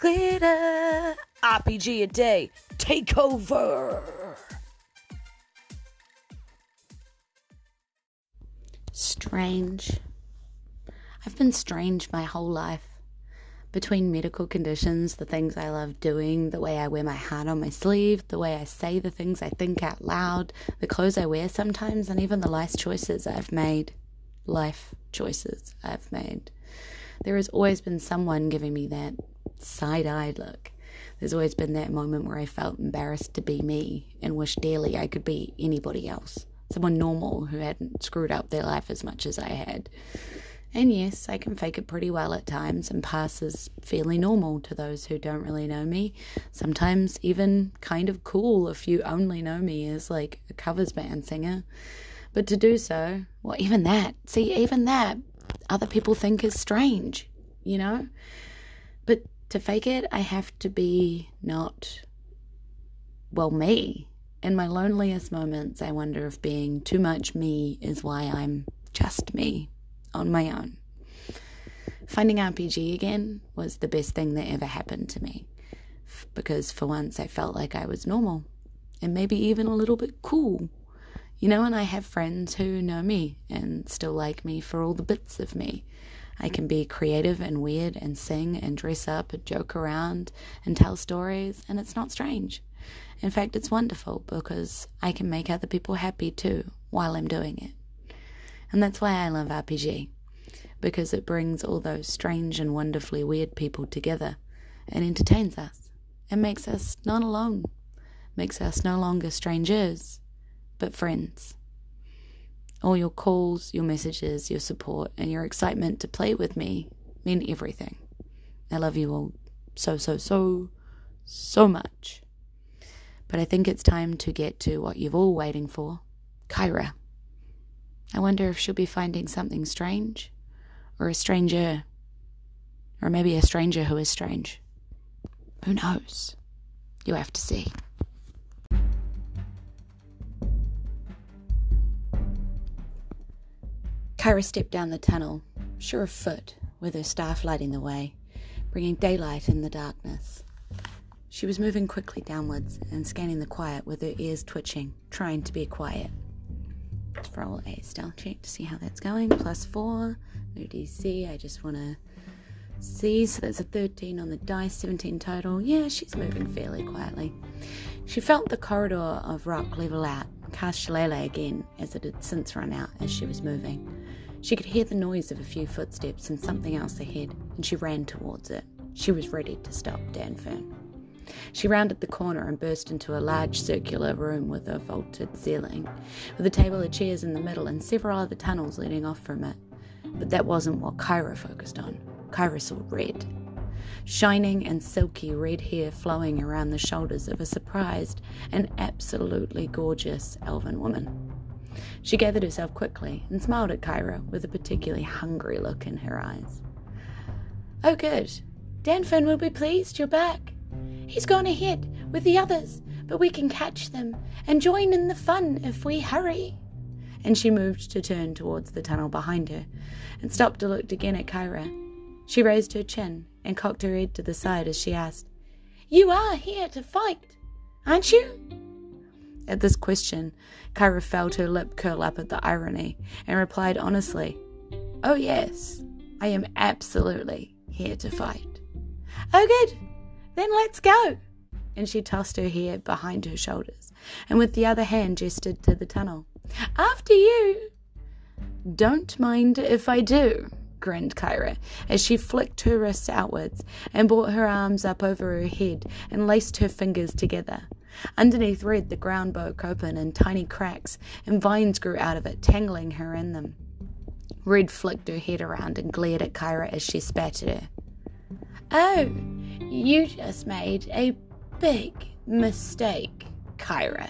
Glitter! RPG a day, take over! Strange. I've been strange my whole life. Between medical conditions, the things I love doing, the way I wear my heart on my sleeve, the way I say the things I think out loud, the clothes I wear sometimes, and even the life choices I've made. Life choices I've made. There has always been someone giving me that side eyed look. There's always been that moment where I felt embarrassed to be me and wished dearly I could be anybody else, someone normal who hadn't screwed up their life as much as I had. And yes, I can fake it pretty well at times and pass as fairly normal to those who don't really know me. Sometimes even kind of cool if you only know me as like a covers band singer. But to do so, well, even that, see, even that, other people think is strange, you know? But to fake it, I have to be not, well, me. In my loneliest moments, I wonder if being too much me is why I'm just me on my own. Finding RPG again was the best thing that ever happened to me because for once I felt like I was normal and maybe even a little bit cool. You know, and I have friends who know me and still like me for all the bits of me. I can be creative and weird and sing and dress up and joke around and tell stories, and it's not strange. In fact, it's wonderful because I can make other people happy too while I'm doing it. And that's why I love RPG, because it brings all those strange and wonderfully weird people together and entertains us and makes us not alone, makes us no longer strangers, but friends. All your calls, your messages, your support, and your excitement to play with me mean everything. I love you all so, so, so, so much. But I think it's time to get to what you've all waiting for Kyra. I wonder if she'll be finding something strange, or a stranger, or maybe a stranger who is strange. Who knows? You have to see. Kyra stepped down the tunnel, sure of foot, with her staff lighting the way, bringing daylight in the darkness. She was moving quickly downwards and scanning the quiet with her ears twitching, trying to be quiet. Let's roll a stealth check to see how that's going. Plus four. No DC. I just want to see. So that's a 13 on the dice, 17 total. Yeah, she's moving fairly quietly. She felt the corridor of rock level out and cast Shillelagh again as it had since run out as she was moving. She could hear the noise of a few footsteps and something else ahead, and she ran towards it. She was ready to stop Danfern. She rounded the corner and burst into a large circular room with a vaulted ceiling, with a table of chairs in the middle and several other tunnels leading off from it. But that wasn't what Kyra focused on. Kyra saw red. Shining and silky red hair flowing around the shoulders of a surprised and absolutely gorgeous elven woman. She gathered herself quickly and smiled at Kyra with a particularly hungry look in her eyes. Oh, good. Danfern will be pleased you're back. He's gone ahead with the others, but we can catch them and join in the fun if we hurry. And she moved to turn towards the tunnel behind her and stopped to look again at Kyra. She raised her chin and cocked her head to the side as she asked, You are here to fight, aren't you? At this question, Kyra felt her lip curl up at the irony and replied honestly, Oh, yes, I am absolutely here to fight. Oh, good. Then let's go. And she tossed her hair behind her shoulders and with the other hand gestured to the tunnel. After you. Don't mind if I do, grinned Kyra as she flicked her wrists outwards and brought her arms up over her head and laced her fingers together. Underneath red, the ground broke open in tiny cracks, and vines grew out of it, tangling her in them. Red flicked her head around and glared at Kyra as she spat at her. Oh, you just made a big mistake, Kyra.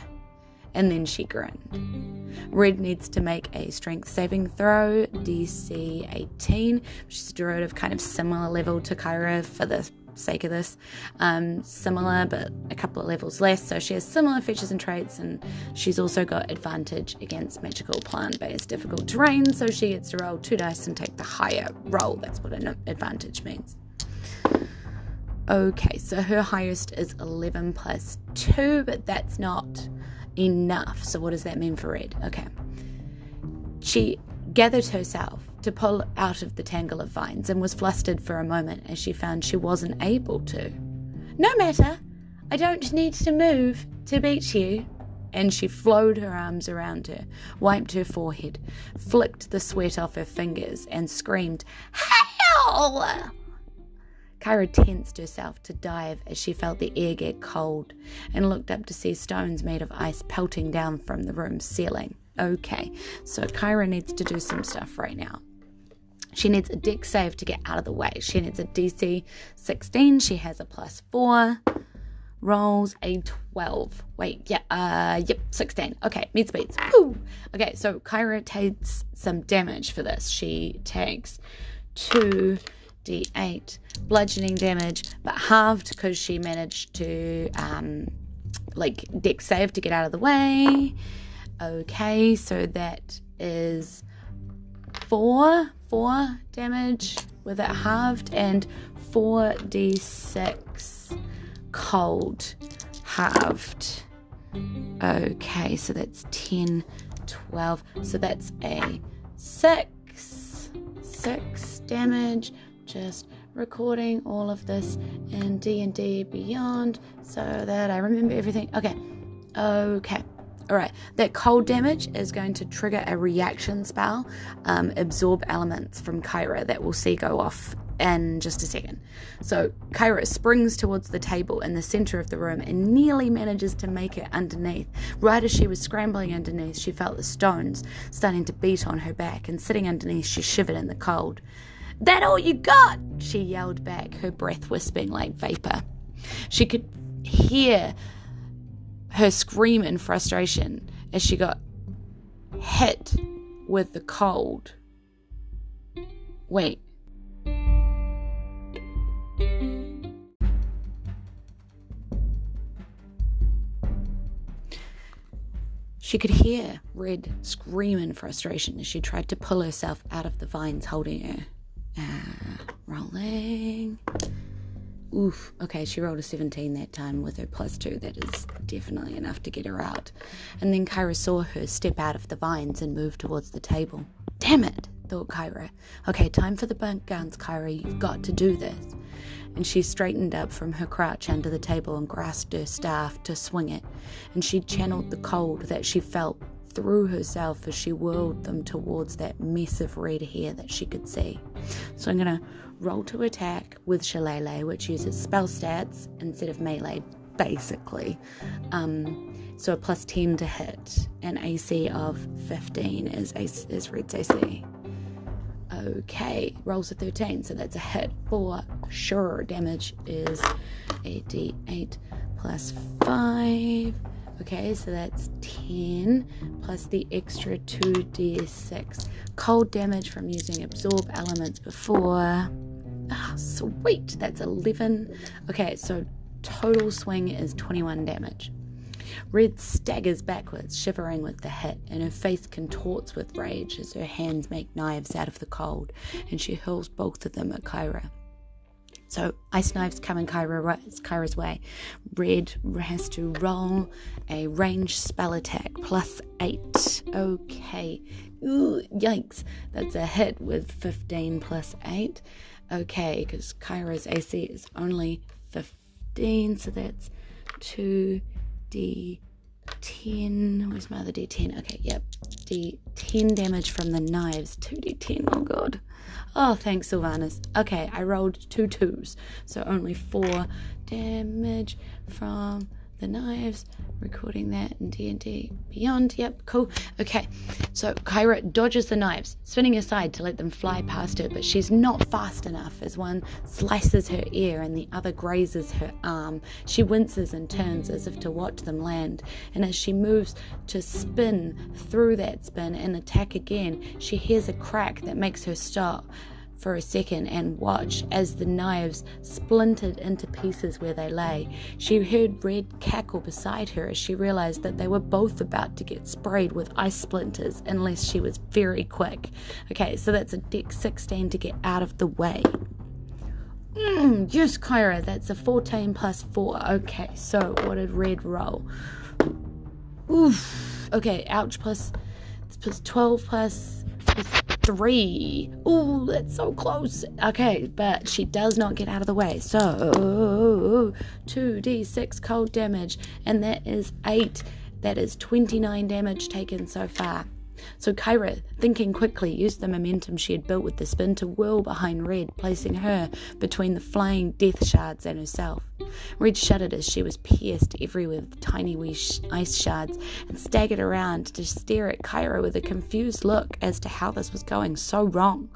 And then she grinned. Red needs to make a strength saving throw, DC 18, which is a derivative kind of similar level to Kyra for the sake of this. Um, similar, but a couple of levels less. So she has similar features and traits, and she's also got advantage against magical plant based difficult terrain. So she gets to roll two dice and take the higher roll. That's what an advantage means. Okay, so her highest is 11 plus 2, but that's not enough. So, what does that mean for Red? Okay. She gathered herself to pull out of the tangle of vines and was flustered for a moment as she found she wasn't able to. No matter, I don't need to move to beat you. And she flowed her arms around her, wiped her forehead, flicked the sweat off her fingers, and screamed, Hell! Kyra tensed herself to dive as she felt the air get cold and looked up to see stones made of ice pelting down from the room's ceiling. Okay, so Kyra needs to do some stuff right now. She needs a dex save to get out of the way. She needs a DC 16. She has a plus 4. Rolls a 12. Wait, yeah, uh, yep, 16. Okay, meets beats. Woo! Okay, so Kyra takes some damage for this. She takes 2d8 bludgeoning damage, but halved because she managed to, um, like, dex save to get out of the way. Okay, so that is four, four damage with it halved, and 4d6 cold halved. Okay, so that's 10, 12. So that's a 6. 6 damage. Just recording all of this in D&D Beyond so that I remember everything. Okay. Okay. All right, that cold damage is going to trigger a reaction spell, um, absorb elements from Kyra that we'll see go off in just a second. So Kyra springs towards the table in the center of the room and nearly manages to make it underneath. Right as she was scrambling underneath, she felt the stones starting to beat on her back, and sitting underneath, she shivered in the cold. That all you got? She yelled back, her breath wisping like vapor. She could hear her scream in frustration as she got hit with the cold. Wait. She could hear Red scream in frustration as she tried to pull herself out of the vines holding her. Ah, rolling. Oof. Okay, she rolled a 17 that time with her plus two. That is definitely enough to get her out. And then Kyra saw her step out of the vines and move towards the table. Damn it, thought Kyra. Okay, time for the burnt guns, Kyra. You've got to do this. And she straightened up from her crouch under the table and grasped her staff to swing it. And she channeled the cold that she felt through herself as she whirled them towards that mess of red hair that she could see. So I'm going to roll to attack with Shillelagh, which uses spell stats instead of melee, basically. Um, so a plus 10 to hit, an AC of 15 is, is Red's AC. Okay, rolls a 13, so that's a hit for sure. Damage is a d8 plus 5. Okay, so that's 10 plus the extra 2d6. Cold damage from using absorb elements before. Ah, sweet, that's 11. Okay, so total swing is 21 damage. Red staggers backwards, shivering with the hit, and her face contorts with rage as her hands make knives out of the cold, and she hurls both of them at Kyra. So ice knives coming Kyra, Kyra's way. Red has to roll a range spell attack plus eight. Okay. Ooh, yikes. That's a hit with 15 plus eight. Okay, because Kyra's AC is only 15, so that's 2d10. Where's my other d10? Okay, yep. D10 damage from the knives. 2d10, oh god. Oh, thanks, Sylvanas. Okay, I rolled two twos, so only four damage from the knives. Recording that in D&D Beyond. Yep, cool. Okay, so Kyra dodges the knives, spinning aside to let them fly past her, but she's not fast enough as one slices her ear and the other grazes her arm. She winces and turns as if to watch them land, and as she moves to spin through that spin and attack again, she hears a crack that makes her stop for a second and watch as the knives splintered into pieces where they lay. She heard Red cackle beside her as she realized that they were both about to get sprayed with ice splinters unless she was very quick. Okay, so that's a deck 16 to get out of the way. Mm, yes, Kyra, that's a 14 plus 4. Okay, so what did red roll? Oof. Okay, ouch, plus, plus 12 plus, plus 3. Ooh, that's so close. Okay, but she does not get out of the way. So, 2d6 cold damage, and that is 8. That is 29 damage taken so far. So Kyra, thinking quickly, used the momentum she had built with the spin to whirl behind Red, placing her between the flying death shards and herself. Red shuddered as she was pierced everywhere with tiny wee sh- ice shards and staggered around to stare at Kyra with a confused look as to how this was going so wrong.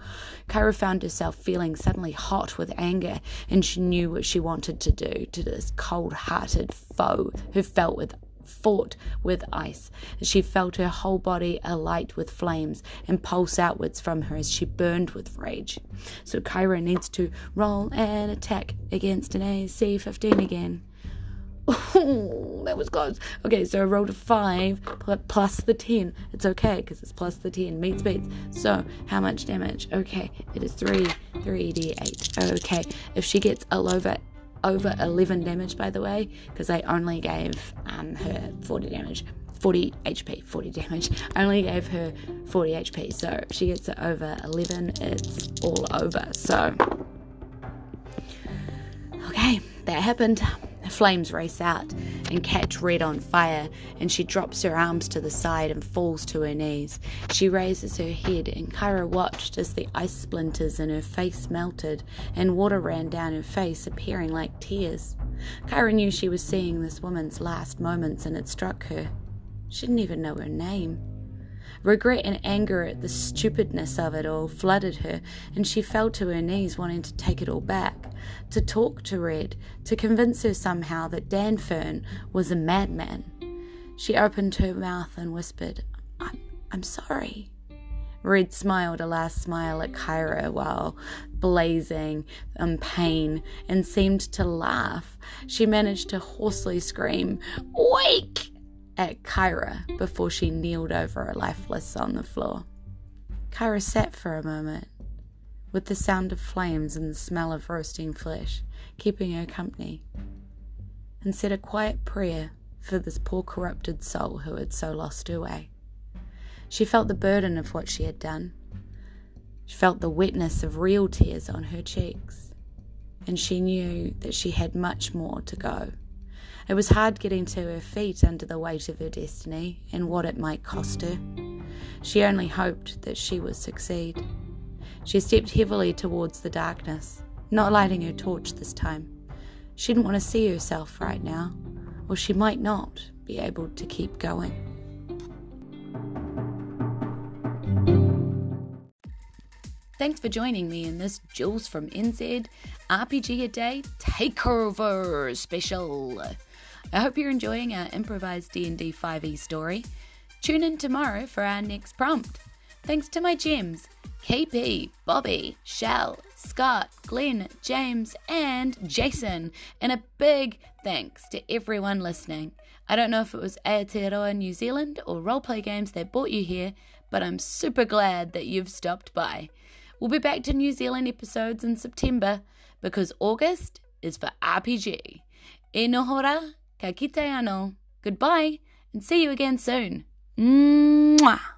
Kyra found herself feeling suddenly hot with anger, and she knew what she wanted to do to this cold hearted foe who felt with fought with ice. She felt her whole body alight with flames and pulse outwards from her as she burned with rage. So Kyra needs to roll an attack against an AC 15 again. Oh, that was close. Okay, so I rolled a 5 plus the 10. It's okay because it's plus the 10. Meets beats. So, how much damage? Okay, it is 3, 3d8. Okay, if she gets a over over 11 damage, by the way, because I only gave um, her 40 damage. 40 HP, 40 damage. I only gave her 40 HP, so she gets it over 11, it's all over. So, okay, that happened. Flames race out and catch Red on fire, and she drops her arms to the side and falls to her knees. She raises her head, and Kyra watched as the ice splinters in her face melted and water ran down her face, appearing like tears. Kyra knew she was seeing this woman's last moments, and it struck her. She didn't even know her name. Regret and anger at the stupidness of it all flooded her, and she fell to her knees, wanting to take it all back, to talk to Red, to convince her somehow that Dan Fern was a madman. She opened her mouth and whispered, I'm, I'm sorry. Red smiled a last smile at Kyra while blazing in pain and seemed to laugh. She managed to hoarsely scream, Wake! At Kyra before she kneeled over her lifeless on the floor. Kyra sat for a moment, with the sound of flames and the smell of roasting flesh keeping her company, and said a quiet prayer for this poor corrupted soul who had so lost her way. She felt the burden of what she had done. She felt the wetness of real tears on her cheeks, and she knew that she had much more to go. It was hard getting to her feet under the weight of her destiny and what it might cost her. She only hoped that she would succeed. She stepped heavily towards the darkness, not lighting her torch this time. She didn't want to see herself right now, or she might not be able to keep going. Thanks for joining me in this Jules from NZ RPG a Day Takeover special. I hope you're enjoying our improvised D&D 5e story. Tune in tomorrow for our next prompt. Thanks to my gems, KP, Bobby, Shell, Scott, Glenn, James, and Jason. And a big thanks to everyone listening. I don't know if it was Aotearoa New Zealand or Roleplay Games that brought you here, but I'm super glad that you've stopped by. We'll be back to New Zealand episodes in September because August is for RPG. E noho rā, ka kite ano. Goodbye and see you again soon. Mwah.